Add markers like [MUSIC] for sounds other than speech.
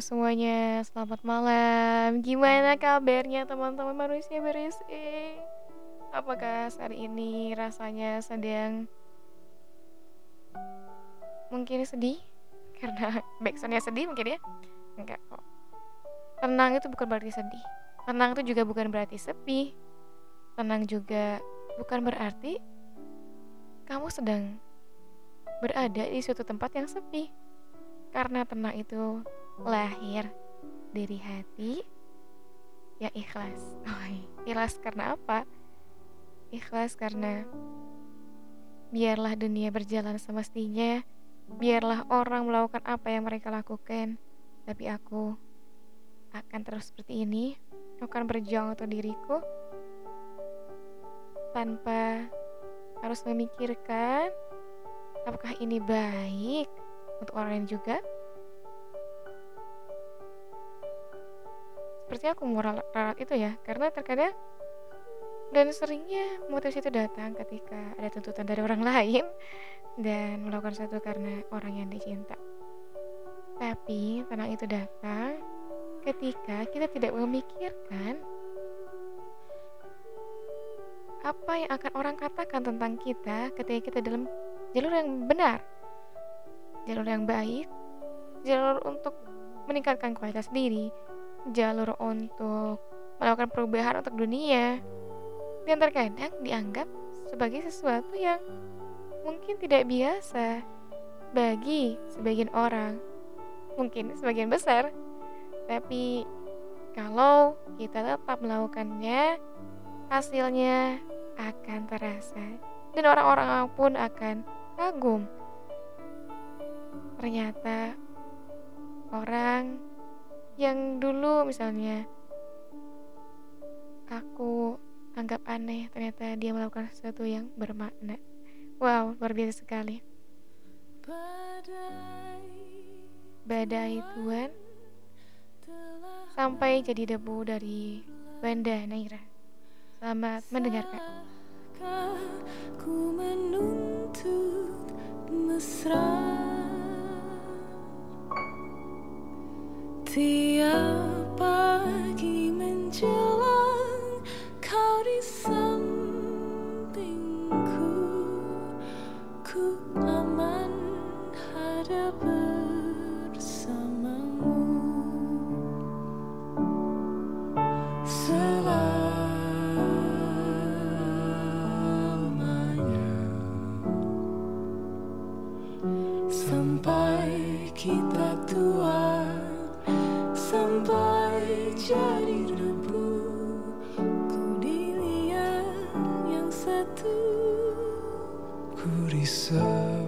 semuanya, selamat malam. Gimana kabarnya teman-teman manusia berisik? Apakah hari ini rasanya sedang mungkin sedih? Karena [LAUGHS] backsoundnya sedih mungkin ya? Enggak kok. Tenang itu bukan berarti sedih. Tenang itu juga bukan berarti sepi. Tenang juga bukan berarti kamu sedang berada di suatu tempat yang sepi. Karena tenang itu lahir dari hati ya ikhlas. [LAUGHS] Oh, ikhlas karena apa? Ikhlas karena biarlah dunia berjalan semestinya, biarlah orang melakukan apa yang mereka lakukan, tapi aku akan terus seperti ini, akan berjuang untuk diriku tanpa harus memikirkan apakah ini baik untuk orang lain juga. Seperti aku mau ralat itu ya, karena terkadang dan seringnya motivasi itu datang ketika ada tuntutan dari orang [LAUGHS] lain dan melakukan sesuatu karena orang yang dicinta. Tapi tenang itu datang ketika kita tidak memikirkan apa yang akan orang katakan tentang kita ketika kita dalam jalur yang benar, jalur yang baik, jalur untuk meningkatkan kualitas diri, jalur untuk melakukan perubahan untuk dunia, dan terkadang dianggap sebagai sesuatu yang mungkin tidak biasa bagi sebagian orang, mungkin sebagian besar, tapi kalau kita tetap melakukannya, hasilnya akan terasa dan orang-orang pun akan kagum. Ternyata orang yang dulu misalnya aku anggap aneh, ternyata dia melakukan sesuatu yang bermakna. Wow, luar biasa sekali. Badai Tuhan sampai jadi debu dari Banda Naira. Selamat mendengarkan. Ku menuntut mesra Tiap pagi menjelang kau di sampingku Ku aman ada bersamamu. Selamanya Sampai kita tua Sampai jadi debu Ku dilihat yang satu. Ku sebelah